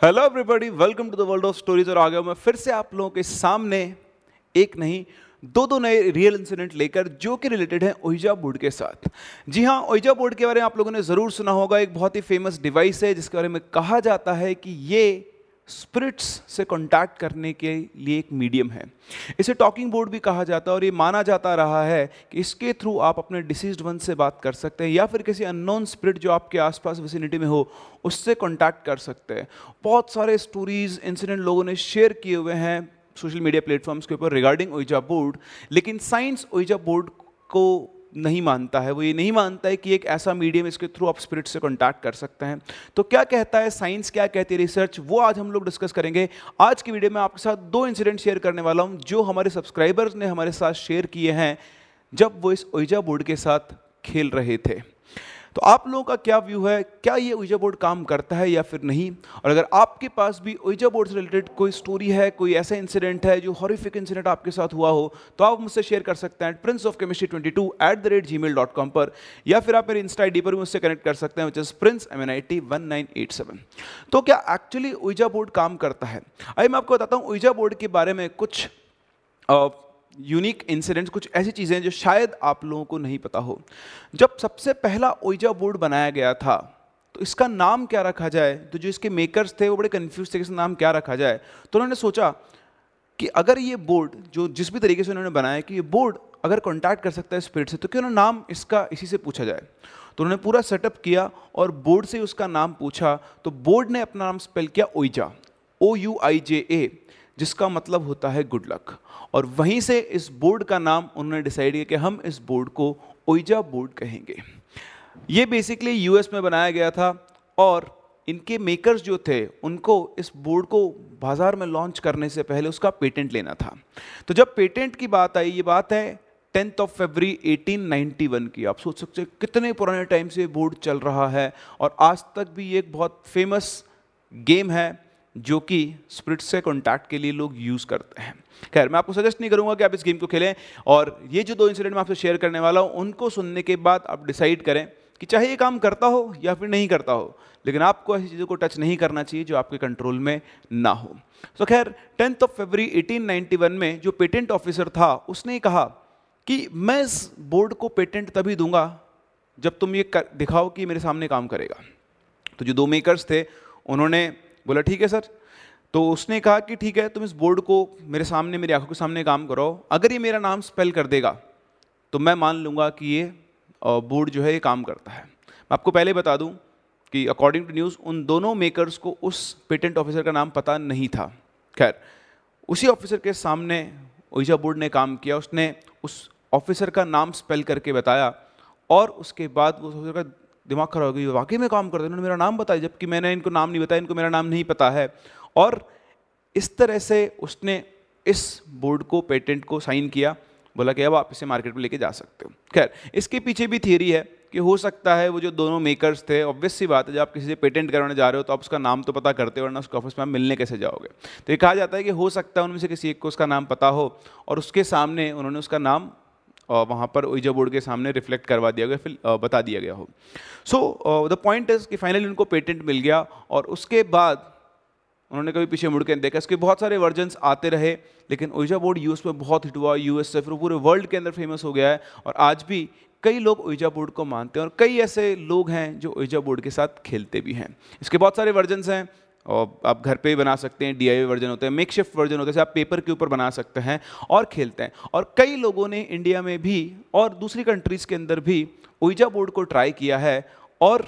Hello everybody welcome to the world of stories और आ गया मैं फिर से आप लोगों के सामने एक नहीं, दो दो नए रियल इंसिडेंट लेकर जो कि रिलेटेड है ओइजा बोर्ड के साथ। जी हाँ ओइजा बोर्ड के बारे में आप लोगों ने ज़रूर सुना होगा। एक बहुत ही फ़ेमस डिवाइस है जिसके बारे में कहा जाता है कि ये स्पिरिट्स से कांटेक्ट करने के लिए एक मीडियम है। इसे टॉकिंग बोर्ड भी कहा जाता है और ये माना जाता रहा है कि इसके थ्रू आप अपने डिसीज्ड वन से बात कर सकते हैं या फिर किसी अननोन स्पिरिट जो आपके आसपास विसिनिटी में हो, उससे कांटेक्ट कर सकते हैं। बहुत सारे स्टोरीज इंसिडेंट लोगों ने शेयर किए हुए हैं सोशल मीडिया प्लेटफॉर्म्स के ऊपर रिगार्डिंग ओइजा बोर्ड लेकिन साइंस ओइजा बोर्ड को नहीं मानता है, वो ये नहीं मानता है कि एक ऐसा मीडियम इसके थ्रू आप स्पिरिट से कॉन्टैक्ट कर सकते हैं। तो क्या कहता है साइंस क्या कहती है रिसर्च वो आज हम लोग डिस्कस करेंगे। आज की वीडियो में आपके साथ दो इंसिडेंट शेयर करने वाला हूँ, जो हमारे सब्सक्राइबर्स ने हमारे साथ शेयर किए हैं, जब वो इस ओइजा बोर्ड के साथ खेल रहे थे। तो आप लोगों का क्या व्यू है? क्या ये ओइजा बोर्ड काम करता है या फिर नहीं? और अगर आपके पास भी ओइजा बोर्ड से रिलेटेड कोई स्टोरी है, कोई ऐसा इंसिडेंट है जो हॉरिफिक इंसिडेंट आपके साथ हुआ हो तो आप मुझसे शेयर कर सकते हैं prince of chemistry twenty two at the rate Gmail dot com पर, या फिर आप मेरे इंस्टा आई डी पर भी मुझसे कनेक्ट कर सकते हैं which is prince M N I T one nine eight seven तो क्या एक्चुअली ओइजा बोर्ड काम करता है? आइए मैं आपको बताता हूँ ओइजा बोर्ड के बारे में कुछ यूनिक इंसिडेंट्स कुछ ऐसी चीज़ें हैं जो शायद आप लोगों को नहीं पता हो। जब सबसे पहला ओइजा बोर्ड बनाया गया था तो इसका नाम क्या रखा जाए? तो जो इसके मेकर्स थे, वो बड़े कन्फ्यूज़ थे कि इसका नाम क्या रखा जाए। तो उन्होंने सोचा कि अगर ये बोर्ड जो जिस भी तरीके से उन्होंने बनाया कि ये बोर्ड अगर कॉन्टैक्ट कर सकता है स्पिरिट से तो क्यों ना नाम इसका इसी से पूछा जाए? तो उन्होंने पूरा सेटअप किया और बोर्ड से उसका नाम पूछा। तो बोर्ड ने अपना नाम स्पेल किया ओइजा ओ यू आई जे ए जिसका मतलब होता है गुड लक और वहीं से इस बोर्ड का नाम उन्होंने डिसाइड किया कि हम इस बोर्ड को ओइजा बोर्ड कहेंगे. ये बेसिकली यूएस में बनाया गया था और इनके मेकर्स जो थे, उनको इस बोर्ड को बाज़ार में लॉन्च करने से पहले उसका पेटेंट लेना था. तो जब पेटेंट की बात आई, ये बात है टेंथ ऑफ़ फेबरी 1891 की. आप सोच सकते हैं कितने पुराने टाइम से बोर्ड चल रहा है और आज तक भी ये एक बहुत फ़ेमस गेम है. जो कि स्प्रिट से कॉन्टैक्ट के लिए लोग यूज़ करते हैं। खैर मैं आपको सजेस्ट नहीं करूँगा कि आप इस गेम को खेलें और ये जो दो इंसिडेंट मैं आपसे शेयर करने वाला हूँ उनको सुनने के बाद आप डिसाइड करें कि चाहे ये काम करता हो या फिर नहीं करता हो लेकिन आपको ऐसी चीज़ों को टच नहीं करना चाहिए जो आपके कंट्रोल में ना हो। तो खैर टेंथ ऑफ़ फेबरी 1891 में जो पेटेंट ऑफिसर था उसने कहा कि मैं इस बोर्ड को पेटेंट तभी दूँगा जब तुम ये कर, दिखाओ कि मेरे सामने काम करेगा। तो जो दो मेकर्स थे उन्होंने बोला, ठीक है सर। तो उसने कहा कि, ठीक है, तुम इस बोर्ड को मेरे सामने, मेरी आँखों के सामने काम करो। अगर ये मेरा नाम स्पेल कर देगा तो मैं मान लूँगा कि ये बोर्ड जो है, ये काम करता है। मैं आपको पहले बता दूँ कि अकॉर्डिंग टू न्यूज़ उन दोनों मेकर्स को उस पेटेंट ऑफिसर का नाम पता नहीं था। खैर, उसी ऑफिसर के सामने ओइजा बोर्ड ने काम किया। उसने उस ऑफिसर का नाम स्पेल करके बताया और उसके बाद वो ऑफिसर का दिमाग खराब हो गई वाकई में काम करते उन्होंने मेरा नाम बताया, जबकि मैंने इनको नाम नहीं बताया, इनको मेरा नाम नहीं पता है। और इस तरह से उसने इस बोर्ड को, पेटेंट को साइन किया। बोला कि अब आप इसे मार्केट में लेके जा सकते हो। खैर, इसके पीछे भी थियरी है कि हो सकता है वो जो दोनों मेकर्स थे ऑब्वियस सी बात है, जब आप किसी से पेटेंट करवाने जा रहे हो तो आप उसका नाम तो पता करते हो, वरना उसके ऑफ़िस में आप मिलने कैसे जाओगे? तो ये कहा जाता है कि हो सकता है उनमें से किसी एक को उसका नाम पता हो, और उसके सामने उन्होंने उसका नाम वहाँ पर ओइजा बोर्ड के सामने रिफ्लेक्ट करवा दिया गया, फिर बता दिया गया हो। सो द पॉइंट इज़ कि फाइनली उनको पेटेंट मिल गया और उसके बाद उन्होंने कभी पीछे मुड़ के देखा। इसके बहुत सारे वर्जन्स आते रहे, लेकिन ओइजा बोर्ड यूएस में बहुत हिट हुआ यूएस से फिर पूरे वर्ल्ड के अंदर फ़ेमस हो गया है और आज भी कई लोग ओइजा बोर्ड को मानते हैं और कई ऐसे लोग हैं जो ओइजा बोर्ड के साथ खेलते भी हैं। इसके बहुत सारे वर्जन्स हैं और आप घर पे भी बना सकते हैं डी वर्जन होते हैं मेक वर्जन होते हैं आप पेपर के ऊपर बना सकते हैं और खेलते हैं। और कई लोगों ने इंडिया में भी और दूसरी कंट्रीज़ के अंदर भी ओइजा बोर्ड को ट्राई किया है और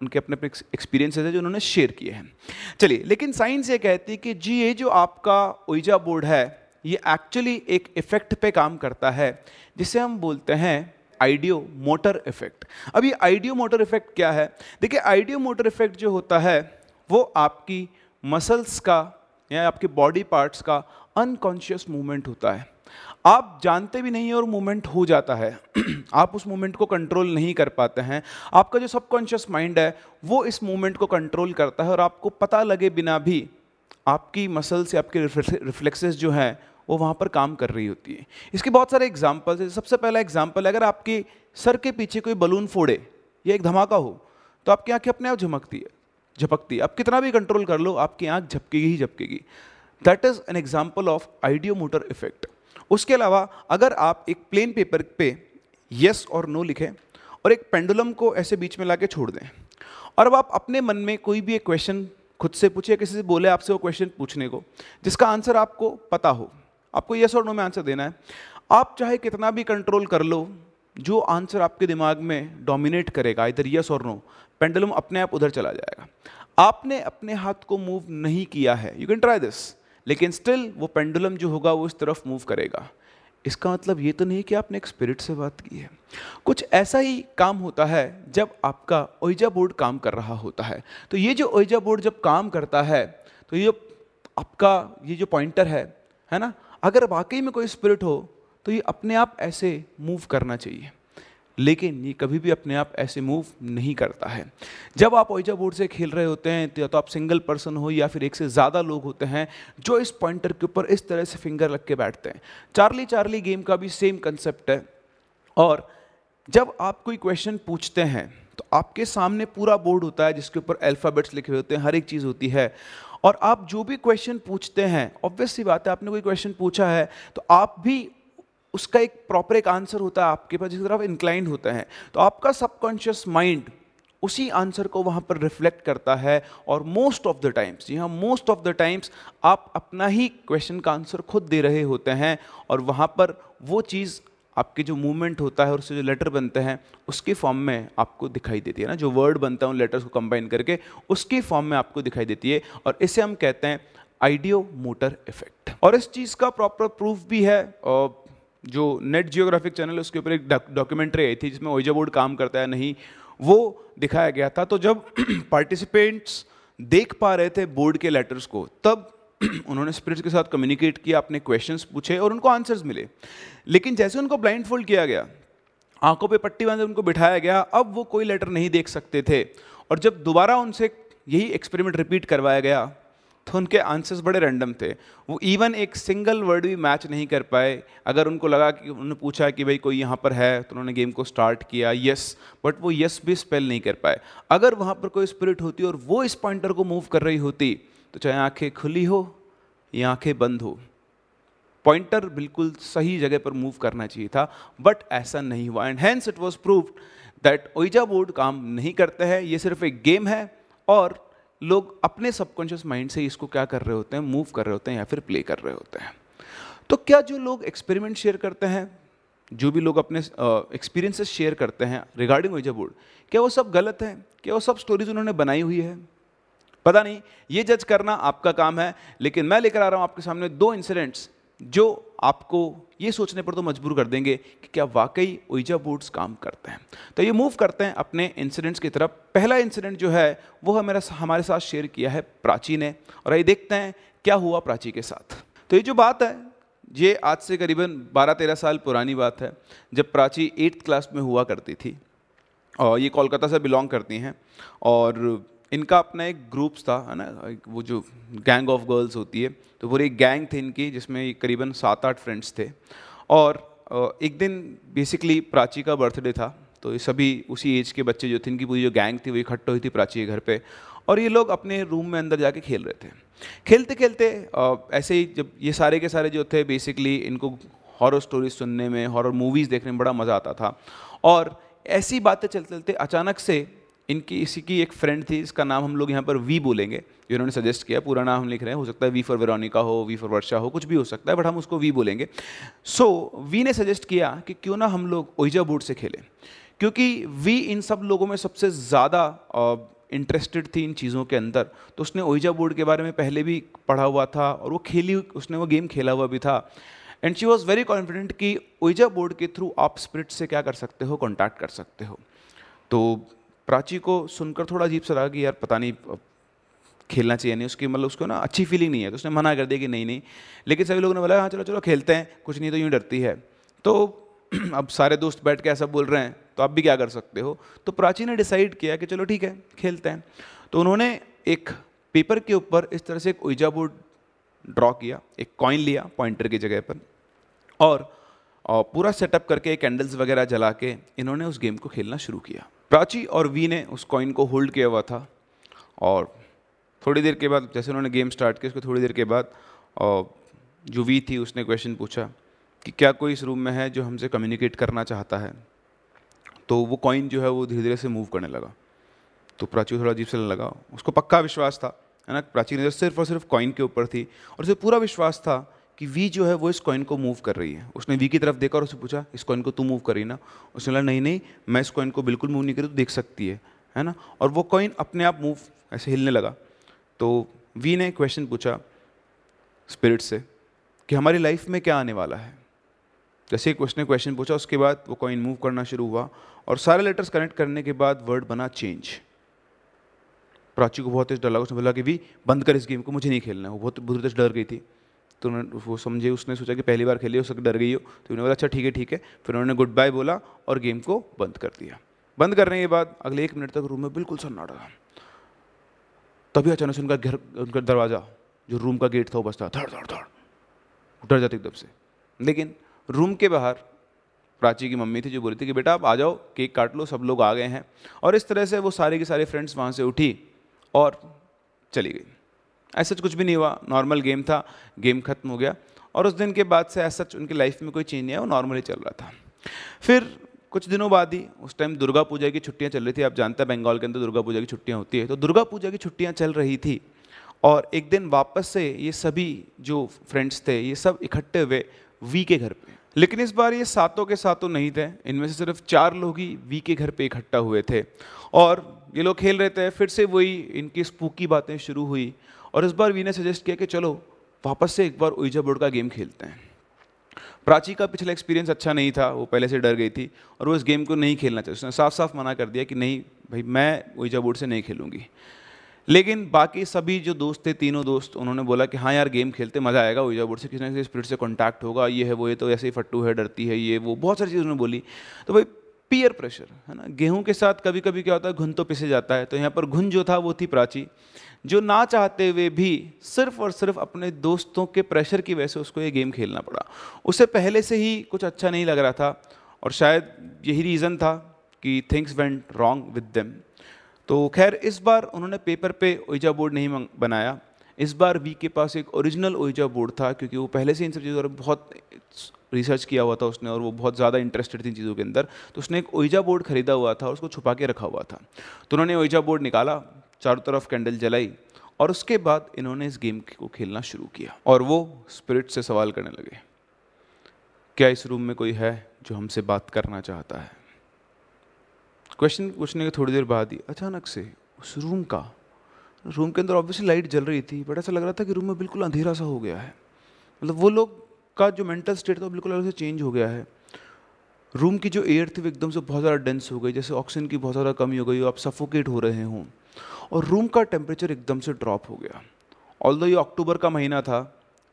उनके अपने अपने एक्सपीरियंसेस हैं जो उन्होंने शेयर किए हैं। चलिए, लेकिन साइंस ये कहती है कि जी, ये जो आपका ओइजा बोर्ड है, ये एक्चुअली एक इफ़ेक्ट पे काम करता है, जिसे हम बोलते हैं आइडियो मोटर इफ़ेक्ट अब ये आइडियो मोटर इफ़ेक्ट क्या है? देखिए आइडियो मोटर इफ़ेक्ट जो होता है वो आपकी मसल्स का, या आपके बॉडी पार्ट्स का अनकॉन्शियस मूवमेंट होता है। आप जानते भी नहीं और मूवमेंट हो जाता है। आप उस मूवमेंट को कंट्रोल नहीं कर पाते हैं। आपका जो सबकॉन्शियस माइंड है, वो इस मूवमेंट को कंट्रोल करता है और आपको पता लगे बिना भी आपकी मसल्स या आपके रिफ्लेक्सेस जो हैं, वो वहाँ पर काम कर रही होती है। इसके बहुत सारे एग्जाम्पल्स हैं। सबसे पहला एग्ज़ाम्पल अगर आपके सर के पीछे कोई बलून फोड़े, या एक धमाका हो तो आपकी आँखें अपने आप झमकती है। झपकती है। आप कितना भी कंट्रोल कर लो, आपकी आँख झपकेगी ही झपकेगी। That is an example of ideomotor effect उसके अलावा, अगर आप एक प्लेन पेपर पे यस और नो लिखें और एक पेंडुलम को ऐसे बीच में ला छोड़ दें और अब आप अपने मन में कोई भी एक क्वेश्चन खुद से पूछे किसी से बोले आपसे वो क्वेश्चन पूछने को, जिसका आंसर आपको पता हो। आपको यस और नो में आंसर देना है। आप चाहे कितना भी कंट्रोल कर लो जो आंसर आपके दिमाग में डोमिनेट करेगा इधर यस और नो पेंडुलम अपने आप उधर चला जाएगा। आपने अपने हाथ को मूव नहीं किया है यू कैन ट्राई दिस लेकिन स्टिल वो पेंडुलम जो होगा वो इस तरफ़ मूव करेगा। इसका मतलब ये तो नहीं कि आपने एक स्पिरिट से बात की है। कुछ ऐसा ही काम होता है जब आपका ओइजा बोर्ड काम कर रहा होता है। तो ये जो ओइजा बोर्ड जब काम करता है तो ये आपका, ये जो पॉइंटर है है ना? अगर वाकई में कोई स्पिरिट हो तो ये अपने आप ऐसे मूव करना चाहिए। लेकिन ये कभी भी अपने आप ऐसे मूव नहीं करता है। जब आप ओइजा बोर्ड से खेल रहे होते हैं या तो आप सिंगल पर्सन हो या फिर एक से ज़्यादा लोग होते हैं, जो इस पॉइंटर के ऊपर इस तरह से फिंगर रख के बैठते हैं। चार्ली चार्ली गेम का भी सेम कंसेप्ट है। और जब आप कोई क्वेश्चन पूछते हैं तो आपके सामने पूरा बोर्ड होता है, जिसके ऊपर अल्फ़ाबेट्स लिखे होते हैं, हर एक चीज़ होती है। और आप जो भी क्वेश्चन पूछते हैं ऑब्वियस सी बात है, आपने कोई क्वेश्चन पूछा है तो आप भी उसका एक प्रॉपर एक आंसर होता है आपके पास, जिसकी तरफ़ इंक्लाइंड होता है। तो आपका सबकॉन्शियस माइंड उसी आंसर को वहाँ पर रिफ्लेक्ट करता है और मोस्ट ऑफ़ द टाइम्स जी हाँ मोस्ट ऑफ़ द टाइम्स आप अपना ही क्वेश्चन का आंसर खुद दे रहे होते हैं और वहाँ पर वो चीज़ आपके जो मूवमेंट होता है और उससे जो लेटर बनते हैं, उसके फॉर्म में आपको दिखाई देती है ना। जो वर्ड बनता है उन लेटर्स को कंबाइन करके, उसके फॉर्म में आपको दिखाई देती है और इसे हम कहते हैं आइडियो मोटर इफ़ेक्ट और इस चीज़ का प्रॉपर प्रूफ भी है, और जो नेट जियोग्राफिक चैनल उसके ऊपर एक डॉक्यूमेंट्री आई थी जिसमें ओइजा बोर्ड काम करता है, नहीं, वो दिखाया गया था। तो जब पार्टिसिपेंट्स देख पा रहे थे बोर्ड के लेटर्स को, तब उन्होंने स्पिरिट्स के साथ कम्युनिकेट किया, अपने क्वेश्चंस पूछे और उनको आंसर्स मिले। लेकिन जैसे उनको ब्लाइंड फोल्ड किया गया, आँखों पे पट्टी बांधे उनको बिठाया गया, अब वो कोई लेटर नहीं देख सकते थे। और जब दोबारा उनसे यही एक्सपेरिमेंट रिपीट करवाया गया तो उनके आंसर्स बड़े रैंडम थे। वो इवन एक सिंगल वर्ड भी मैच नहीं कर पाए। अगर उनको लगा कि उन्होंने पूछा कि भाई कोई यहाँ पर है तो उन्होंने गेम को स्टार्ट किया यस बट वो यस भी स्पेल नहीं कर पाए। अगर वहाँ पर कोई स्पिरिट होती और वो इस पॉइंटर को मूव कर रही होती तो चाहे आँखें खुली हो या आँखें बंद हो पॉइंटर बिल्कुल सही जगह पर मूव करना चाहिए था बट ऐसा नहीं हुआ। And hence it was proved that Ouija board काम नहीं करते हैं। ये सिर्फ़ एक गेम है और लोग अपने सबकॉन्शियस माइंड से इसको क्या कर रहे होते हैं मूव कर रहे होते हैं या फिर प्ले कर रहे होते हैं। तो क्या जो लोग एक्सपेरिमेंट शेयर करते हैं, जो भी लोग अपने एक्सपीरियंसेस शेयर करते हैं रिगार्डिंग ओइजा बोर्ड क्या वो सब गलत है? क्या वो सब स्टोरीज उन्होंने बनाई हुई है? पता नहीं, ये जज करना आपका काम है, लेकिन मैं लेकर आ रहा हूँ आपके सामने दो इंसिडेंट्स जो आपको ये सोचने पर तो मजबूर कर देंगे कि क्या वाकई ओइजा बोर्ड्स काम करते हैं। तो ये मूव करते हैं अपने इंसिडेंट्स की तरफ़। पहला इंसिडेंट जो है, वो हमारा हमारे साथ शेयर किया है प्राची ने। और ये देखते हैं क्या हुआ प्राची के साथ। तो ये जो बात है, ये आज से करीबन 12-13 साल पुरानी बात है, जब प्राची एट्थ क्लास में हुआ करती थी। और ये कोलकाता से बिलोंग करती हैं। और इनका अपना एक ग्रुप्स था, है ना? वो जो गैंग ऑफ़ गर्ल्स होती है तो पूरी गैंग थी इनकी, जिसमें करीबन सात आठ फ्रेंड्स थे। और एक दिन बेसिकली प्राची का बर्थडे था तो ये सभी उसी एज के बच्चे जो थे, इनकी पूरी जो गैंग थी, वो इकट्ठा हुई थी प्राची के घर पे। और ये लोग अपने रूम में अंदर जाके खेल रहे थे। खेलते खेलते ऐसे ही जब ये सारे के सारे जो थे बेसिकली इनको हॉरर स्टोरीज सुनने में हॉरर मूवीज़ देखने में बड़ा मज़ा आता था। और ऐसी बातें चलते चलते अचानक से इनकी इसी की एक फ्रेंड थी इसका नाम हम लोग यहाँ पर वी बोलेंगे जिन्होंने सजेस्ट किया पूरा नाम हम लिख रहे हैं हो सकता है वी फॉर वेरोनिका हो वी फॉर वर्षा हो कुछ भी हो सकता है बट हम उसको वी बोलेंगे। सो so, वी ने सजेस्ट किया कि क्यों ना हम लोग ओइजा बोर्ड से खेलें क्योंकि वी इन सब लोगों में सबसे ज़्यादा इंटरेस्टेड थी इन चीज़ों के अंदर। तो उसने ओइजा बोर्ड के बारे में पहले भी पढ़ा हुआ था और वो खेली उसने वो गेम खेला हुआ भी था। And she was very confident कि ओइजा बोर्ड के थ्रू आप स्प्रिट से क्या कर सकते हो कॉन्टैक्ट कर सकते हो। तो प्राची को सुनकर थोड़ा अजीब सा लगा कि यार, पता नहीं खेलना चाहिए नहीं, उसकी मतलब उसको ना अच्छी फीलिंग नहीं है। तो उसने मना कर दिया कि नहीं नहीं। लेकिन सभी लोगों ने बोला हाँ चलो चलो, खेलते हैं, कुछ नहीं तो यूँ डरती है। तो अब सारे दोस्त बैठ के ऐसा बोल रहे हैं तो आप भी क्या कर सकते हो? तो प्राची ने डिसाइड किया कि चलो, ठीक है, खेलते हैं। तो उन्होंने एक पेपर के ऊपर इस तरह से एक ओइजा बोर्ड ड्रॉ किया, एक कॉइन लिया पॉइंटर की जगह पर और पूरा सेटअप करके कैंडल्स वगैरह जला के इन्होंने उस गेम को खेलना शुरू किया। प्राची और वी ने उस कॉइन को होल्ड किया हुआ था और थोड़ी देर के बाद जैसे उन्होंने गेम स्टार्ट किया, उसके थोड़ी देर के बाद, और जो वी थी, उसने क्वेश्चन पूछा कि क्या कोई इस रूम में है जो हमसे कम्युनिकेट करना चाहता है? तो वो कॉइन जो है, वो धीरे धीरे से मूव करने लगा। तो प्राची थोड़ा अजीब से लगा। उसको पक्का विश्वास था, है ना? प्राची नज़र सिर्फ़ और सिर्फ़ कॉइन के ऊपर थी और उसे पूरा विश्वास था कि वी जो है वो इस कॉइन को मूव कर रही है। उसने वी की तरफ़ देखा और उसे पूछा, इस कॉइन को तू मूव करी ना? उसने बोला, नहीं नहीं, मैं इस कॉइन को बिल्कुल मूव नहीं करी तो देख सकती है। है ना? और वो कॉइन अपने आप मूव ऐसे हिलने लगा। तो वी ने क्वेश्चन पूछा स्पिरिट से कि हमारी लाइफ में क्या आने वाला है? जैसे ही उसने क्वेश्चन पूछा, उसके बाद वो कॉइन मूव करना शुरू हुआ और सारे लेटर्स कनेक्ट करने के बाद वर्ड बना चेंज प्राची को बहुत तेज डर लगा, उसने बोला कि भी बंद कर इस गेम को, मुझे नहीं खेलना है। वो बहुत बुरी तरह डर गई थी। तो उन्होंने, वो समझे, उसने सोचा कि पहली बार खेली हो सकता डर गई हो। तो उन्होंने बोला अच्छा ठीक है ठीक है। फिर उन्होंने गुड बाय बोला और गेम को बंद कर दिया। बंद करने के बाद अगले एक मिनट तक रूम में बिल्कुल सन्नाटा था तभी अचानक से उनका घर, उनका दरवाज़ा, जो रूम का गेट था, वो बसता धड़ धड़ धड़। डर जाते एकदम से। लेकिन रूम के बाहर, प्राची की मम्मी थी जो बोली थी कि, बेटा, आप आ जाओ, केक काट लो, सब लोग आ गए हैं। और इस तरह से वो सारे के सारे फ्रेंड्स वहाँ से उठी और चली गई। ऐसा कुछ भी नहीं हुआ नॉर्मल गेम था गेम खत्म हो गया। और उस दिन के बाद से ऐसा उनकी लाइफ में कोई चेंज नहीं आया, वो नॉर्मली चल रहा था। फिर कुछ दिनों बाद ही, उस टाइम दुर्गा पूजा की छुट्टियाँ चल रही थी। आप जानते हैं बंगाल के अंदर दुर्गा पूजा की छुट्टियाँ होती है। तो दुर्गा पूजा की छुट्टियाँ चल रही थी और एक दिन वापस से ये सभी जो फ्रेंड्स थे, ये सब इकट्ठे हुए वी के घर पे। लेकिन इस बार ये सातों के सातों नहीं थे। इनमें से सिर्फ़ चार लोग ही वी के घर पे इकट्ठा हुए थे। और ये लोग खेल रहे थे, फिर से वही इनकी स्पूकी बातें शुरू हुई और इस बार वी ने सजेस्ट किया कि चलो, वापस से एक बार उइजा बोर्ड का गेम खेलते हैं। प्राची का पिछला एक्सपीरियंस अच्छा नहीं था, वो पहले से डर गई थी और वो इस गेम को नहीं खेलना चाहिए उसने साफ़ साफ़ मना कर दिया कि नहीं, भाई मैं उइजा बोर्ड से नहीं खेलूँगी। लेकिन बाकी सभी जो दोस्त थे, तीनों दोस्त, उन्होंने बोला कि हाँ यार गेम खेलते मज़ा आएगा उइजा बोर्ड से, किसी ना किसी स्पिरिट से कॉन्टैक्ट होगा, ये है, वो ये तो ऐसे ही फट्टू है, डरती है, ये, वो, बहुत सारी चीज़ उन्होंने बोली। तो भाई पीयर प्रेशर है ना? गेहूँ के साथ कभी कभी क्या होता है, घुन तो पिसे जाता है तो यहाँ पर घुन जो था, वो थी प्राची। जो ना चाहते हुए भी सिर्फ़ और सिर्फ़ अपने दोस्तों के प्रेशर की वजह से उसको ये गेम खेलना पड़ा। उसे पहले से ही कुछ अच्छा नहीं लग रहा था, और शायद यही रीज़न था कि things went wrong with them तो खैर, इस बार उन्होंने पेपर पे ओइजा बोर्ड नहीं बनाया। इस बार वी के पास एक ओरिजिनल ओइजा बोर्ड था, क्योंकि वो पहले से इन सब चीज़ों पर बहुत रिसर्च किया हुआ था उसने और वो बहुत ज़्यादा इंटरेस्टेड थी चीज़ों के अंदर तो उसने एक ओइजा बोर्ड खरीदा हुआ था और उसको छुपा के रखा हुआ था। तो उन्होंने ओइजा बोर्ड निकाला, चारों तरफ़ कैंडल जलाई और उसके बाद इन्होंने इस गेम को खेलना शुरू किया और वो स्पिरिट से सवाल करने लगे, क्या इस रूम में कोई है जो हमसे बात करना चाहता है? क्वेश्चन पूछने के थोड़ी देर बाद ही अचानक से उस रूम का रूम के अंदर ऑब्वियसली लाइट जल रही थी, बट ऐसा लग रहा था कि रूम में बिल्कुल अंधेरा सा हो गया है। मतलब वो लोग का जो मेंटल स्टेट था बिल्कुल अलग से चेंज हो गया है। रूम की जो एयर थी वो एकदम से बहुत ज़्यादा डेंस हो गई, जैसे ऑक्सीजन की बहुत ज़्यादा कमी हो गई हो आप सफोकेट हो रहे हों। और रूम का टेम्परेचर एकदम से ड्रॉप हो गया। ऑल ये अक्टूबर का महीना था,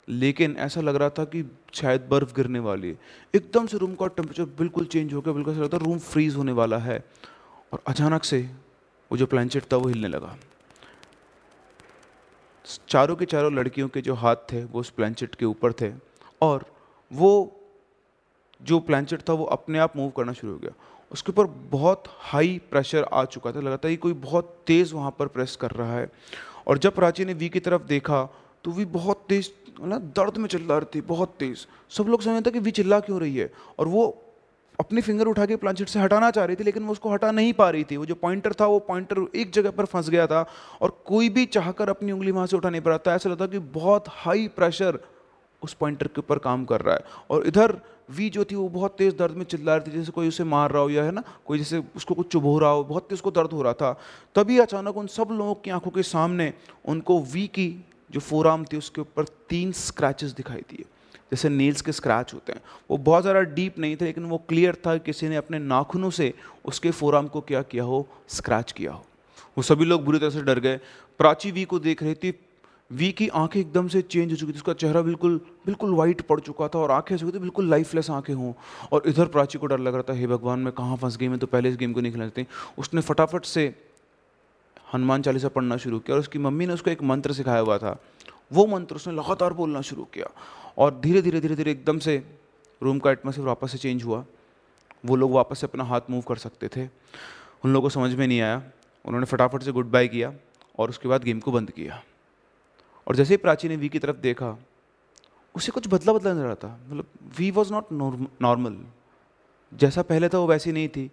लेकिन ऐसा लग रहा था कि शायद बर्फ़ गिरने वाली है। एकदम से रूम का टेम्परेचर बिल्कुल चेंज हो गया, बिल्कुल ऐसा लगता रूम फ्रीज होने वाला है। और अचानक से वो जो प्लानचेट था वो हिलने लगा। चारों के चारों लड़कियों के जो हाथ थे, वो उस प्लानचेट के ऊपर थे। और वो जो प्लानचेट था वो अपने आप मूव करना शुरू हो गया। उसके ऊपर बहुत हाई प्रेशर आ चुका था। लगा था कि कोई बहुत तेज़ वहाँ पर प्रेस कर रहा है। और जब प्राची ने वी की तरफ़ देखा तो वी बहुत तेज़ मतलब दर्द में चिल्ला रही थी, बहुत तेज़। सब लोग समझते कि वी चिल्ला क्यों रही है। और वो अपनी फिंगर उठा के प्लांचेट से हटाना चाह रही थी, लेकिन वो उसको हटा नहीं पा रही थी। वो जो पॉइंटर था, वो पॉइंटर एक जगह पर फंस गया था। और कोई भी चाहकर अपनी उंगली वहाँ से उठा नहीं पा रहा था। ऐसा लगता कि बहुत हाई प्रेशर उस पॉइंटर के ऊपर काम कर रहा है। और इधर वी जो थी वो बहुत तेज़ दर्द में चिल्ला रही थी, जैसे कोई उसे मार रहा हो या है ना, कोई जैसे उसको कुछ चुभ रहा हो, बहुत तेज़ उसको दर्द हो रहा था। तभी अचानक उन सब लोगों की आँखों के सामने उनको वी की जो फोराम थी, उसके ऊपर तीन स्क्रैचेस दिखाई दिए, जैसे नील्स के स्क्रैच होते हैं। वो बहुत ज़्यादा डीप नहीं थे, लेकिन वो क्लियर था किसी ने अपने नाखूनों से उसके फोराम को क्या किया हो स्क्रैच किया हो। वो सभी लोग बुरी तरह से डर गए। प्राची वी को देख रही थी वी की आँखें एकदम से चेंज हो चुकी थी, उसका चेहरा बिल्कुल बिल्कुल वाइट पड़ चुका था और आँखें ऐसी थी, बिल्कुल लाइफलेस आँखें हों। और इधर प्राची को डर लग रहा था, हे भगवान, मैं कहाँ फंस गई? मैं तो पहले इस गेम को नहीं खेलना चाहती उसने फटाफट से हनुमान चालीसा पढ़ना शुरू किया और उसकी मम्मी ने उसको एक मंत्र सिखाया हुआ था। वो मंत्र उसने लगातार बोलना शुरू किया और धीरे धीरे धीरे धीरे एकदम से रूम का एटमोसफियर वापस से चेंज हुआ। वो लोग वापस से अपना हाथ मूव कर सकते थे। उन लोगों को समझ में नहीं आया। उन्होंने फटाफट से गुड बाय किया और उसके बाद गेम को बंद किया। और जैसे ही प्राची ने वी की तरफ़ देखा, उसे कुछ बदला बदला नज़र आता। मतलब वी वॉज़ नॉट नॉर्मल जैसा पहले था, वो वैसी नहीं थी।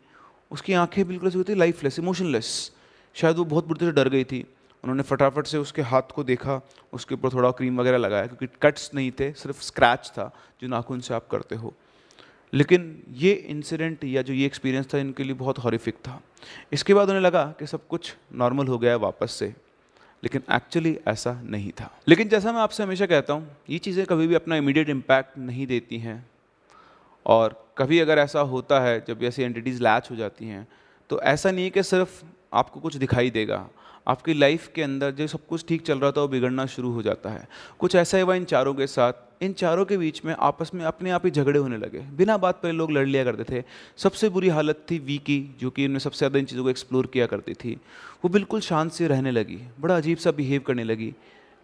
उसकी आँखें बिल्कुल ऐसी होती लाइफलेस इमोशनलेस शायद वो बहुत बुरी तरह से डर गई थी। उन्होंने फटाफट से उसके हाथ को देखा, उसके ऊपर थोड़ा क्रीम वगैरह लगाया, क्योंकि कट्स नहीं थे, सिर्फ़ स्क्रैच था जो नाखून से आप करते हो। लेकिन ये इंसिडेंट या जो ये एक्सपीरियंस था, इनके लिए बहुत हॉरिफिक था। इसके बाद उन्हें लगा कि सब कुछ नॉर्मल हो गया है वापस से। लेकिन एक्चुअली ऐसा नहीं था। लेकिन जैसा मैं आपसे हमेशा कहता हूँ, ये चीज़ें कभी भी अपना इमीडिएट इम्पैक्ट नहीं देती हैं। और कभी अगर ऐसा होता है, जब ऐसी एंटिटीज़ लैच हो जाती हैं तो ऐसा नहीं है कि सिर्फ़ आपको कुछ दिखाई देगा। आपकी लाइफ के अंदर जो सब कुछ ठीक चल रहा था, वो बिगड़ना शुरू हो जाता है। कुछ ऐसा हुआ इन चारों के साथ। इन चारों के बीच में आपस में अपने आप ही झगड़े होने लगे। बिना बात पर लोग लड़ लिया करते थे। सबसे बुरी हालत थी वी की जो कि इनमें सबसे ज़्यादा इन चीज़ों को एक्सप्लोर किया करती थी। वो बिल्कुल शांत से रहने लगी। बड़ा अजीब सा बिहेव करने लगी।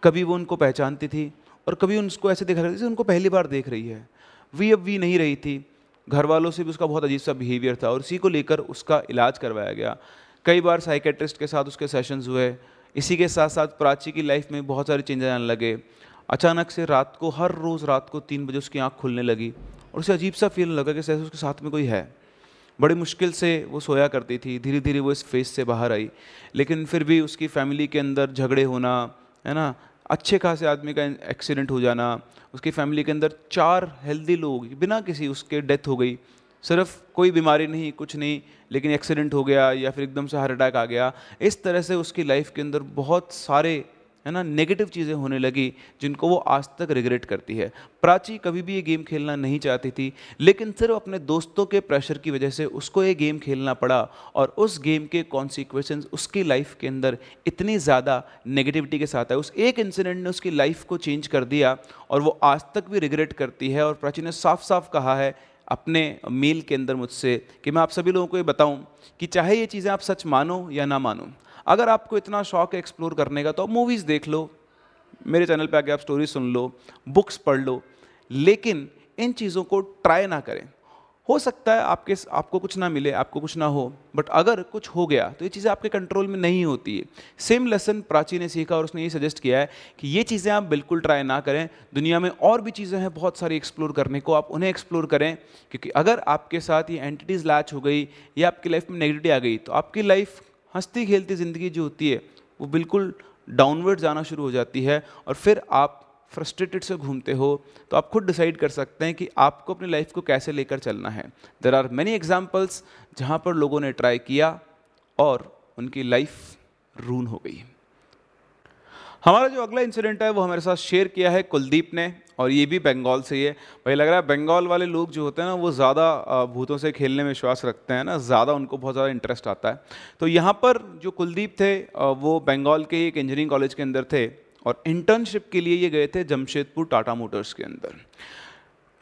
कभी वो उनको पहचानती थी और कभी उनको ऐसे देखा करती थी उनको पहली बार देख रही है। वी अब वी नहीं रही थी। घर वालों से भी उसका बहुत अजीब सा बिहेवियर था और उसी को लेकर उसका इलाज करवाया गया। कई बार साइकेट्रिस्ट के साथ उसके सेशंस हुए। इसी के साथ साथ प्राची की लाइफ में बहुत सारे चेंजेज आने लगे। अचानक से रात को, हर रोज़ रात को तीन बजे उसकी आँख खुलने लगी और उसे अजीब सा फील लगा कि जैसे उसके साथ में कोई है। बड़ी मुश्किल से वो सोया करती थी। धीरे धीरे वो इस फेस से बाहर आई। लेकिन फिर भी उसकी फैमिली के अंदर झगड़े होना, है ना? अच्छे खासे आदमी का एक्सीडेंट हो जाना, उसकी फैमिली के अंदर चार हेल्दी लोग बिना किसी उसके डेथ हो गई। सिर्फ़ कोई बीमारी नहीं, कुछ नहीं। लेकिन एक्सीडेंट हो गया या फिर एकदम से हार्ट अटैक आ गया, इस तरह से उसकी लाइफ के अंदर बहुत सारे, है ना नेगेटिव चीज़ें होने लगी जिनको वो आज तक रिग्रेट करती है। प्राची कभी भी ये गेम खेलना नहीं चाहती थी, लेकिन सिर्फ़ अपने दोस्तों के प्रेशर की वजह से उसको ये गेम खेलना पड़ा और उस गेम के कॉन्सिक्वेंस उसकी लाइफ के अंदर इतनी ज़्यादा नेगेटिविटी के साथ है उस एक इंसिडेंट ने उसकी लाइफ को चेंज कर दिया और वो आज तक भी रिग्रेट करती है और प्राची ने साफ़ साफ़ कहा है अपने मेल के अंदर मुझसे कि मैं आप सभी लोगों को ये बताऊँ कि चाहे ये चीज़ें आप सच मानो या ना मानो, अगर आपको इतना शौक है एक्सप्लोर करने का तो आप मूवीज़ देख लो, मेरे चैनल पे आके आप स्टोरी सुन लो बुक्स पढ़ लो, लेकिन इन चीज़ों को ट्राई ना करें। हो सकता है आपके आपको कुछ ना मिले, आपको कुछ ना हो बट अगर कुछ हो गया तो ये चीज़ें आपके कंट्रोल में नहीं होती है। सेम लेसन प्राची ने सीखा और उसने ये सजेस्ट किया है कि ये चीज़ें आप बिल्कुल ट्राई ना करें। दुनिया में और भी चीज़ें हैं, बहुत सारी एक्सप्लोर करने को, आप उन्हें एक्सप्लोर करें, क्योंकि अगर आपके साथ ये एंटिटीज़ लैच हो गई, या आपकी लाइफ में नेगेटिविटी आ गई तो आपकी लाइफ हंसती खेलती ज़िंदगी जो होती है, वो बिल्कुल डाउनवर्ड जाना शुरू हो जाती है और फिर आप फ्रस्ट्रेटेड से घूमते हो तो आप खुद डिसाइड कर सकते हैं कि आपको अपनी लाइफ को कैसे लेकर चलना है। देर आर मैनी एग्जाम्पल्स जहाँ पर लोगों ने ट्राई किया और उनकी लाइफ रून हो गई। हमारा जो अगला इंसिडेंट है, वो हमारे साथ शेयर किया है कुलदीप ने, और ये भी बंगाल से ही है। भाई, लग रहा है बंगाल वाले लोग जो होते हैं ना, वो ज़्यादा भूतों से खेलने में विश्वास रखते हैं ना, ज़्यादा उनको बहुत ज़्यादा इंटरेस्ट आता है। तो यहाँ पर जो कुलदीप थे वो बंगाल के एक इंजीनियरिंग कॉलेज के अंदर थे और इंटर्नशिप के लिए ये गए थे जमशेदपुर टाटा मोटर्स के अंदर।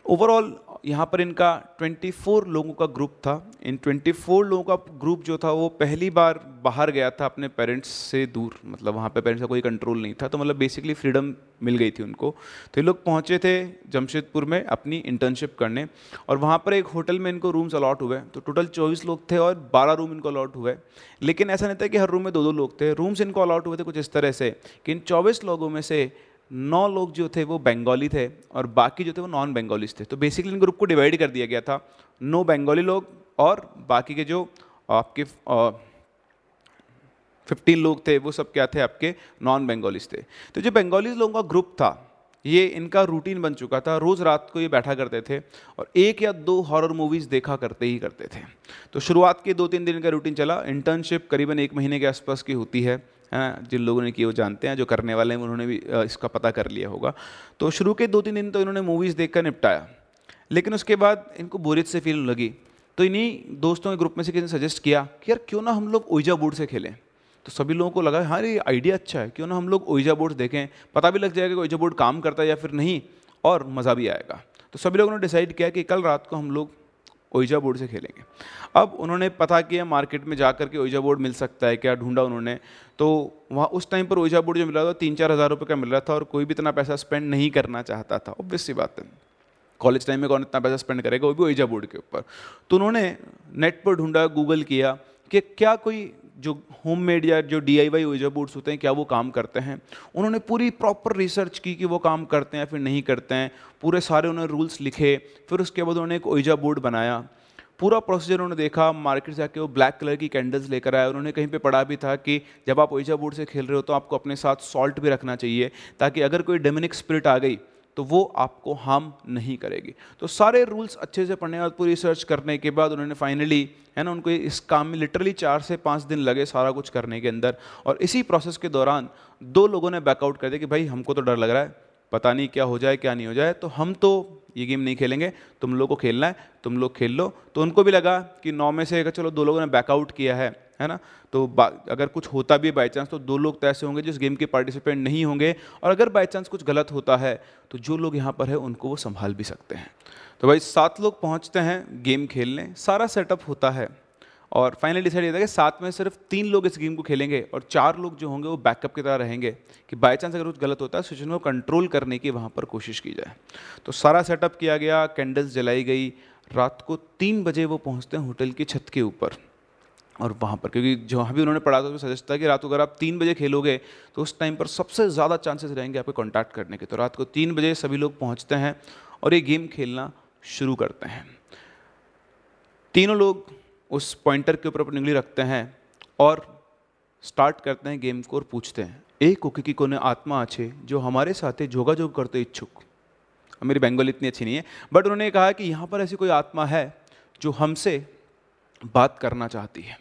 ओवरऑल यहाँ पर इनका 24 लोगों का ग्रुप था। इन 24 लोगों का ग्रुप जो था, वो पहली बार बाहर गया था अपने पेरेंट्स से दूर। मतलब वहाँ पे पेरेंट्स का कोई कंट्रोल नहीं था तो मतलब बेसिकली फ्रीडम मिल गई थी उनको। तो ये लोग पहुँचे थे जमशेदपुर में अपनी इंटर्नशिप करने, और वहाँ पर एक होटल में इनको रूम्स अलॉट हुए। तो टोटल चौबीस लोग थे और बारह रूम इनको अलॉट हुए। लेकिन ऐसा नहीं था कि हर रूम में दो दो लोग थे। रूम्स इनको अलॉट हुए थे कुछ इस तरह से कि इन चौबीस लोगों में से नौ लोग जो थे वो बंगाली थे और बाकी जो थे वो नॉन बंगालीज थे। तो बेसिकली इन ग्रुप को डिवाइड कर दिया गया था। नो बंगाली लोग और बाकी के जो आपके फिफ्टीन लोग थे, वो सब क्या थे? आपके नॉन बंगालीज थे। तो जो बंगालीज लोगों का ग्रुप था, ये इनका रूटीन बन चुका था। रोज़ रात को ये बैठा करते थे और एक या दो हॉरर मूवीज़ देखा करते ही करते थे। तो शुरुआत के दो तीन दिन का रूटीन चला। इंटर्नशिप करीबन एक महीने के आसपास की होती है। है ना जिन लोगों ने किए वो जानते हैं, जो करने वाले हैं, उन्होंने भी इसका पता कर लिया होगा। तो शुरू के दो तीन दिन तो इन्होंने मूवीज़ देख कर निपटाया। लेकिन उसके बाद इनको बोरियत से फील लगी। तो इन्हीं दोस्तों के ग्रुप में से किसी ने सजेस्ट किया कि यार, क्यों ना हम लोग ओइजा बोर्ड से खेलें? तो सभी लोगों को लगा हाँ ये आइडिया अच्छा है। क्यों ना हम लोग ओइजा बोर्ड देखें? पता भी लग जाएगा कि ओइजा बोर्ड काम करता है या फिर नहीं, और मज़ा भी आएगा। तो सभी लोगों ने डिसाइड किया कि कल रात को हम लोग ओइजा बोर्ड से खेलेंगे। अब उन्होंने पता किया मार्केट में जा कर के ओइजा बोर्ड मिल सकता है, क्या ढूंढा उन्होंने? तो वहाँ उस टाइम पर ओइजा बोर्ड जो मिल रहा था तीन चार हज़ार रुपये का मिल रहा था और कोई भी इतना पैसा स्पेंड नहीं करना चाहता था ऑब्वियस सी बात है। कॉलेज टाइम में कौन इतना पैसा स्पेंड करेगा? वो भी ओइजा बोर्ड के ऊपर। तो उन्होंने नेट पर ढूंढा गूगल किया कि क्या कोई जो होम मेड या जो D I Y Ouija boards होते हैं, क्या वो काम करते हैं? उन्होंने पूरी प्रॉपर रिसर्च की कि वो काम करते हैं फिर नहीं करते हैं। पूरे सारे उन्होंने रूल्स लिखे। फिर उसके बाद उन्होंने एक ओइजा बोर्ड बनाया। पूरा प्रोसीजर उन्होंने देखा। मार्केट से जाके वो ब्लैक कलर की कैंडल्स लेकर आए। उन्होंने कहीं पे पढ़ा भी था कि जब आप ओइजा बोर्ड से खेल रहे हो तो आपको अपने साथ सॉल्ट भी रखना चाहिए, ताकि अगर कोई डेमिनिक स्पिरिट आ गई तो वो आपको हार्म नहीं करेगी। तो सारे रूल्स अच्छे से पढ़ने के बाद, पूरी रिसर्च करने के बाद उन्होंने फाइनली है ना, उनको इस काम में लिटरली चार से पाँच दिन लगे सारा कुछ करने के अंदर। और इसी प्रोसेस के दौरान दो लोगों ने बैकआउट कर दिया कि भाई हमको तो डर लग रहा है। पता नहीं क्या हो जाए, क्या नहीं हो जाए तो हम तो ये गेम नहीं खेलेंगे। तुम लोग को खेलना है, तुम लोग खेल लो। तो उनको भी लगा कि नौ में से चलो दो लोगों ने बैकआउट किया है है ना? तो अगर कुछ होता भी बाई चांस तो दो लोग तो ऐसे होंगे जिस गेम के पार्टिसिपेंट नहीं होंगे। और अगर बाई चांस कुछ गलत होता है तो जो लोग यहाँ पर है, उनको वो संभाल भी सकते हैं। तो भाई सात लोग पहुँचते हैं गेम खेलने। सारा सेटअप होता है। और फाइनली डिसाइड किया था कि सात में सिर्फ़ तीन लोग इस गेम को खेलेंगे और चार लोग जो होंगे वो बैकअप की तरह रहेंगे कि बाई चांस अगर कुछ गलत होता है सिचुएशन को कंट्रोल करने की वहाँ पर कोशिश की जाए। तो सारा सेटअप किया गया कैंडल्स जलाई गई, रात को तीन बजे वो पहुँचते हैं होटल की छत के ऊपर। और वहाँ पर, क्योंकि जहाँ भी उन्होंने पढ़ा था तो सजेस्ट था कि रात को अगर आप तीन बजे खेलोगे तो उस टाइम पर सबसे ज़्यादा चांसेस रहेंगे आपको कॉन्टैक्ट करने के। तो रात को तीन बजे सभी लोग पहुँचते हैं और ये गेम खेलना शुरू करते हैं। तीनों लोग उस पॉइंटर के ऊपर अपनी उंगली रखते हैं और स्टार्ट करते हैं गेम को और पूछते हैं एक कुकी की कोने आत्मा अच्छे जो हमारे साथ जोगा जोग करते इच्छुक। मेरी बंगाल इतनी अच्छी नहीं है बट उन्होंने कहा कि यहाँ पर ऐसी कोई आत्मा है जो हमसे बात करना चाहती है।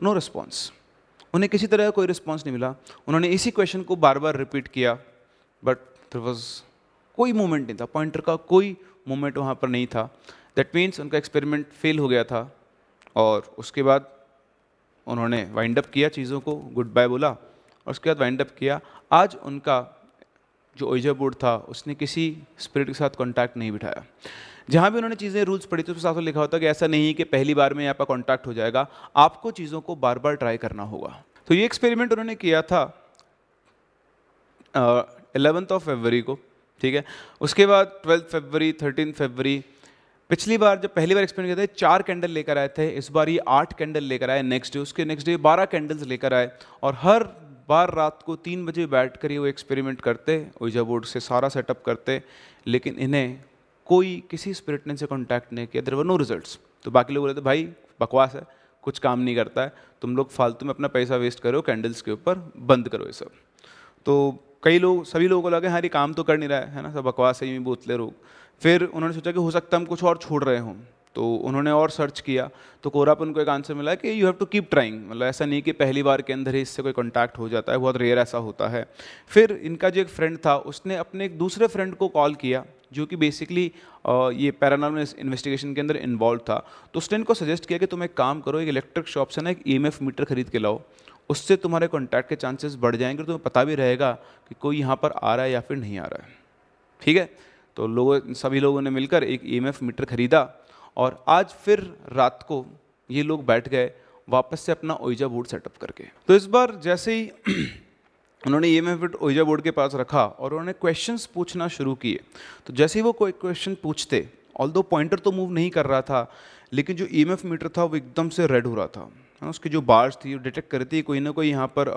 नो रिस्पॉन्स उन्हें किसी तरह का कोई रिस्पॉन्स नहीं मिला। उन्होंने इसी क्वेश्चन को बार बार रिपीट किया बट देर वॉज़ कोई मूवमेंट नहीं था। पॉइंटर का कोई मूवमेंट वहाँ पर नहीं था। दैट मीन्स उनका एक्सपेरिमेंट फेल हो गया था और उसके बाद उन्होंने वाइंड अप किया चीज़ों को गुड बाय बोला और उसके बाद वाइंड अप किया। आज उनका जो ओइजा बोर्ड था, उसने किसी स्पिरिट के साथ कॉन्टैक्ट नहीं बिठाया। जहाँ भी उन्होंने चीज़ें रूल्स पढ़ी थी, उसके साथ लिखा होता कि ऐसा नहीं है कि पहली बार में आपका कॉन्टैक्ट हो जाएगा, आपको चीज़ों को बार बार ट्राई करना होगा। तो ये एक्सपेरिमेंट उन्होंने किया था एलेवंथ ऑफ़ फेबरी को, ठीक है? उसके बाद ट्वेल्थ फेबरी थर्टीन फेबरी पिछली बार जब पहली बार एक्सपेरिमेंट किया था, चार कैंडल लेकर आए थे, इस बार ये आठ कैंडल लेकर आए नेक्स्ट डे उसके नेक्स्ट डे बारह कैंडल्स लेकर आए, और हर बार रात को तीन बजे बैठ कर ये वो एक्सपेरिमेंट करते ओइजा बोर्ड से सारा सेटअप करते, लेकिन इन्हें कोई किसी स्पिरिट ने से कॉन्टैक्ट नहीं किया देर वर नो रिज़ल्ट तो बाकी लोग बोले थे, भाई, बकवास है, कुछ काम नहीं करता है, तुम लोग फालतू में अपना पैसा वेस्ट करो कैंडल्स के ऊपर बंद करो ये सब. तो कई लोग, सभी लोगों को लगे हाँ ये काम तो कर नहीं रहा है है ना, सब बकवास है, यूँ बोतले लोग फिर उन्होंने सोचा कि हो सकता है हम कुछ और छोड़ रहे हों। तो उन्होंने और सर्च किया। तो कोरापन को एक आंसर मिला कि you have to keep trying मतलब ऐसा नहीं कि पहली बार के अंदर ही इससे कोई कॉन्टैक्ट हो जाता है, बहुत रेयर ऐसा होता है। फिर इनका जो एक फ्रेंड था, उसने अपने एक दूसरे फ्रेंड को कॉल किया, जो कि बेसिकली ये पैरानॉर्मल इन्वेस्टिगेशन के अंदर इन्वॉल्व था। तो उसने इनको सजेस्ट किया कि तुम एक काम करो, एक इलेक्ट्रिक शॉप से ना एक ईएमएफ मीटर खरीद के लाओ। उससे तुम्हारे कॉन्टैक्ट के चांसेस बढ़ जाएँगे तुम्हें पता भी रहेगा कि कोई यहाँ पर आ रहा है या फिर नहीं आ रहा है। ठीक है? तो लोगों, सभी लोगों ने मिलकर एक ई मीटर खरीदा और आज फिर रात को ये लोग बैठ गए वापस से अपना ओइजा बोर्ड सेटअप करके। तो इस बार जैसे ही उन्होंने E M F Ouija board के पास रखा और उन्होंने क्वेश्चंस पूछना शुरू किए तो जैसे ही वो कोई क्वेश्चन पूछते ऑल दो पॉइंटर तो मूव नहीं कर रहा था, लेकिन जो ई मीटर था वो एकदम से रेड हो रहा था। है उसकी जो बार्स थी, वो डिटेक्ट कर रही थी, कोई ना कोई यहाँ पर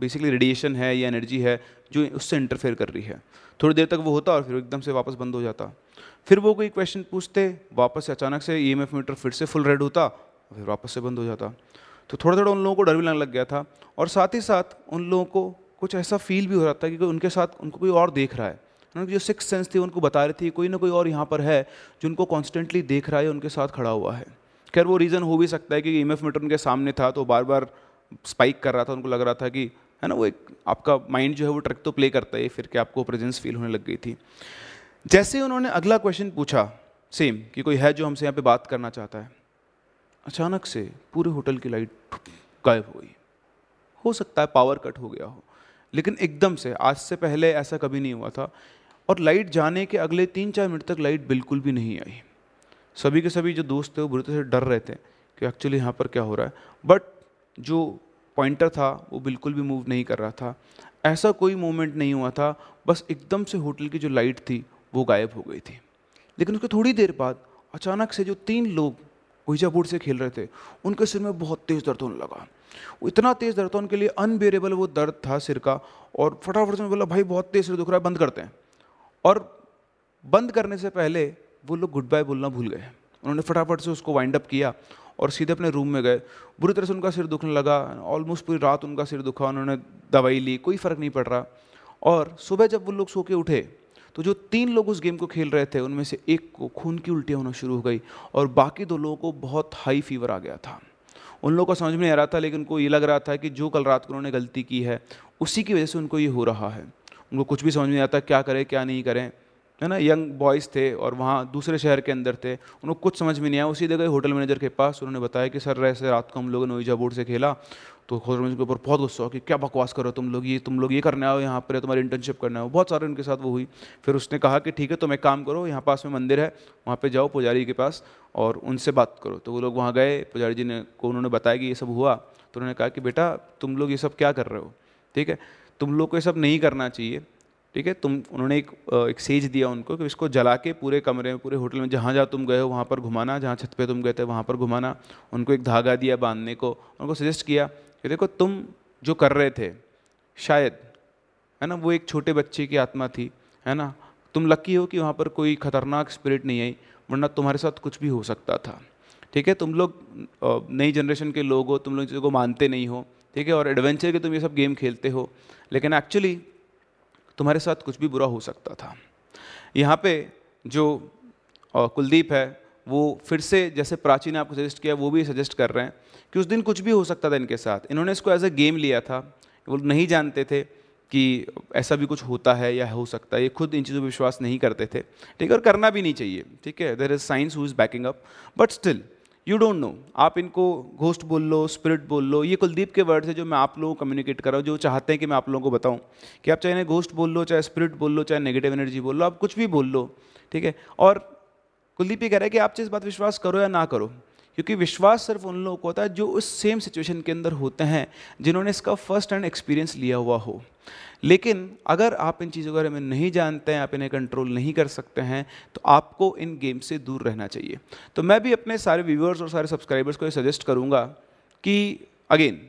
बेसिकली रेडिएशन है या एनर्जी है जो उससे इंटरफेयर कर रही है। थोड़ी देर तक वो होता और फिर एकदम से वापस बंद हो जाता। फिर वो कोई क्वेश्चन पूछते, वापस से अचानक से ईएमएफ मीटर फिर से फुल रेड होता, फिर वापस से बंद हो जाता। तो थोड़ा थोड़ा उन लोगों को डर भी लगने लग गया था और साथ ही साथ उन लोगों को कुछ ऐसा फील भी हो रहा था कि उनके साथ, उनको कोई और देख रहा है। उनकी जो सिक्स सेंस थी उनको बता रही थी, कोई ना कोई और यहाँ पर है जो उनको कॉन्स्टेंटली देख रहा है, उनके साथ खड़ा हुआ है। खैर वो रीज़न हो भी सकता है कि ई मीटर उनके सामने था तो बार बार स्पाइक कर रहा था, उनको लग रहा था कि, है ना, वो एक आपका माइंड जो है वो ट्रक तो प्ले करता है, फिर कि आपको प्रेजेंस फील होने लग गई थी। जैसे ही उन्होंने अगला क्वेश्चन पूछा सेम कि कोई है जो हमसे यहाँ पे बात करना चाहता है, अचानक से पूरे होटल की लाइट गायब हो गई। हो सकता है पावर कट हो गया हो, लेकिन एकदम से, आज से पहले ऐसा कभी नहीं हुआ था, और लाइट जाने के अगले तीन चार मिनट तक लाइट बिल्कुल भी नहीं आई। सभी के सभी जो दोस्त थे वो बुरे से डर रहे थे कि एक्चुअली यहाँ पर क्या हो रहा है। बट जो पॉइंटर था, वो बिल्कुल भी मूव नहीं कर रहा था। ऐसा कोई मूवमेंट नहीं हुआ था। बस एकदम से होटल की जो लाइट थी, वो गायब हो गई थी। लेकिन उसके थोड़ी देर बाद अचानक से जो तीन लोग ओहिजा बोर्ड से खेल रहे थे, उनके सिर में बहुत तेज़ दर्द होने लगा। वो इतना तेज़ दर्द था, उनके लिए अनबेरेबल वो दर्द था सिर का। और फटाफट से बोला, भाई, बहुत तेज़ सिर दुख रहा है, बंद करते हैं। और बंद करने से पहले वो लोग गुड बाय बोलना भूल गए। उन्होंने फटाफट से उसको वाइंड अप किया और सीधे अपने रूम में गए। बुरी तरह से उनका सिर दुखने लगा। ऑलमोस्ट पूरी रात उनका सिर दुखा। उन्होंने दवाई ली, कोई फ़र्क नहीं पड़ रहा। और सुबह जब वो लोग सो के उठे तो जो तीन लोग उस गेम को खेल रहे थे, उनमें से एक को खून की उल्टियाँ होना शुरू हो गई और बाकी दो लोगों को बहुत हाई फीवर आ गया था। उन लोगों को समझ में नहीं आ रहा था, लेकिन उनको ये लग रहा था कि जो कल रात को उन्होंने गलती की है, उसी की वजह से उनको ये हो रहा है। उनको कुछ भी समझ में नहीं आता, क्या करें, क्या नहीं करें। है ना यंग बॉयज़ थे और वहाँ दूसरे शहर के अंदर थे उनको कुछ समझ में नहीं आया। उसी जगह होटल मैनेजर के पास, उन्होंने बताया कि, सर, ऐसे रात को हम लोगों ने ओइजा बोर्ड से खेला तो होटल मैनेजर के ऊपर बहुत गुस्सा हो कि क्या बकवास करो तुम लोग? ये, तुम लोग ये करने आओ यहाँ पर, तुम्हारी इंटर्नशिप करने आओ बहुत सारे उनके साथ वो हुई। फिर उसने कहा कि, ठीक है, तुम एक काम करो, यहाँ पास में मंदिर है, वहाँ पर जाओ पुजारी के पास और उनसे बात करो। तो वो लोग वहाँ गए, पुजारी जी ने, को उन्होंने बताया कि ये सब हुआ तो उन्होंने कहा कि, बेटा, तुम लोग ये सब क्या कर रहे हो? ठीक है, तुम लोग को ये सब नहीं करना चाहिए ठीक है, तुम, उन्होंने एक एक सेज दिया उनको कि इसको जला के पूरे कमरे में, पूरे होटल में, जहाँ जहाँ तुम गए हो, वहाँ पर घुमाना, जहाँ छत पे तुम गए थे, वहाँ पर घुमाना। उनको एक धागा दिया बांधने को, उनको सजेस्ट किया कि देखो, तुम जो कर रहे थे, शायद, है ना, वो एक छोटे बच्चे की आत्मा थी, है ना, तुम लकी हो कि वहाँ पर कोई खतरनाक स्पिरिट नहीं आई, वरना तुम्हारे साथ कुछ भी हो सकता था। ठीक है, तुम लोग नई जनरेशन के लोग हो, तुम लोग चीज़ों को मानते नहीं हो, ठीक है, और एडवेंचर के तुम ये सब गेम खेलते हो, लेकिन एक्चुअली तुम्हारे साथ कुछ भी बुरा हो सकता था। यहाँ पे जो कुलदीप है, वो फिर से जैसे प्राची ने आपको सजेस्ट किया, वो भी सजेस्ट कर रहे हैं कि उस दिन कुछ भी हो सकता था इनके साथ। इन्होंने इसको एज ए गेम लिया था। वो नहीं जानते थे कि ऐसा भी कुछ होता है या हो सकता है। ये खुद इन चीज़ों पर विश्वास नहीं करते थे। ठीक है, और करना भी नहीं चाहिए। ठीक है there is science who is backing up but still you don't know आप इनको घोस्ट बोल लो स्पिरिट बोल लो, ये कुलदीप के वर्ड्स है जो मैं आप लोगों को कम्युनिकेट कर रहा हूँ, जो चाहते हैं कि मैं आप लोगों को बताऊँ। कि आप चाहे घोस्ट बोल लो, चाहे स्पिरिट बोल लो, चाहे नेगेटिव एनर्जी बोल लो, आप कुछ भी बोल लो, ठीक है? और कुलदीप ये कह रहा है कि आप इस बात विश्वास करो या ना करो, क्योंकि विश्वास सिर्फ़ उन लोगों को होता है जो उस सेम सिचुएशन के अंदर होते हैं, जिन्होंने इसका फ़र्स्ट हैंड एक्सपीरियंस लिया हुआ हो। लेकिन अगर आप इन चीज़ों के बारे में नहीं जानते हैं, आप इन्हें कंट्रोल नहीं कर सकते हैं तो आपको इन गेम से दूर रहना चाहिए। तो मैं भी अपने सारे व्यूअर्स और सारे सब्सक्राइबर्स को ये सजेस्ट करूँगा कि अगेन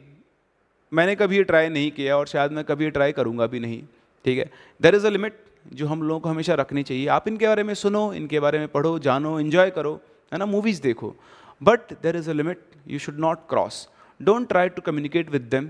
मैंने कभी ये ट्राई नहीं किया और शायद मैं कभी ये ट्राई करूँगा भी नहीं, ठीक है? देर इज़ अ लिमिट जो हम लोगों को हमेशा रखनी चाहिए। आप इनके बारे में सुनो, इनके बारे में पढ़ो, जानो इन्जॉय करो, है ना? मूवीज़ देखो। But there is a limit you should not cross don't try to communicate with them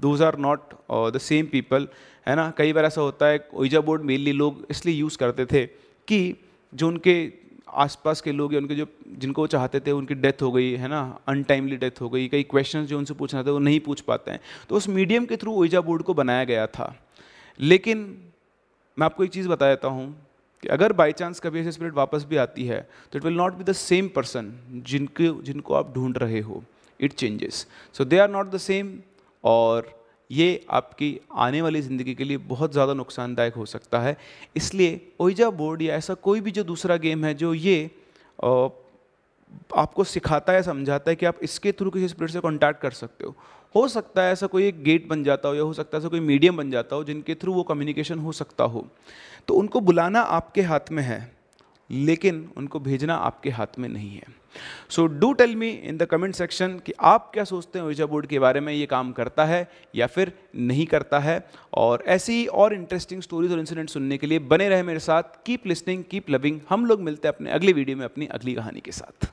those are not the same people है ना? कई बार ऐसा होता है ओइजा बोर्ड मेनली लोग इसलिए यूज़ करते थे कि जो उनके आसपास के लोग या उनके जो, जिनको चाहते थे, उनकी डेथ हो गई, है ना? अनटाइमली डेथ हो गई, कई क्वेश्चन जो उनसे पूछना था, वो नहीं पूछ पाते हैं। तो उस मीडियम के थ्रू ओइजा बोर्ड को बनाया गया था। लेकिन मैं आपको एक चीज़ बता देता हूँ कि अगर बाई चांस कभी ऐसे स्पिरिट वापस भी आती है तो it will not be the same person जिनके, जिनको आप ढूंढ रहे हो। It changes so they are not the same और ये आपकी आने वाली ज़िंदगी के लिए बहुत ज़्यादा नुकसानदायक हो सकता है। इसलिए ओइजा बोर्ड या ऐसा कोई भी जो दूसरा गेम है, जो ये आपको सिखाता है, समझाता है कि आप इसके थ्रू किसी स्पिरिट से कॉन्टैक्ट कर सकते हो। हो सकता है ऐसा कोई एक गेट बन जाता हो या हो सकता है ऐसा कोई मीडियम बन जाता हो जिनके थ्रू वो कम्युनिकेशन हो सकता हो। तो उनको बुलाना आपके हाथ में है। लेकिन उनको भेजना आपके हाथ में नहीं है। So do tell me in the comment section कि आप क्या सोचते हैं ओइजा बोर्ड के बारे में, ये काम करता है या फिर नहीं करता है? और ऐसी ही और इंटरेस्टिंग स्टोरीज और इंसिडेंट सुनने के लिए बने रहे मेरे साथ। कीप लिसनिंग कीप लविंग हम लोग मिलते हैं अपने अगले वीडियो में अपनी अगली कहानी के साथ।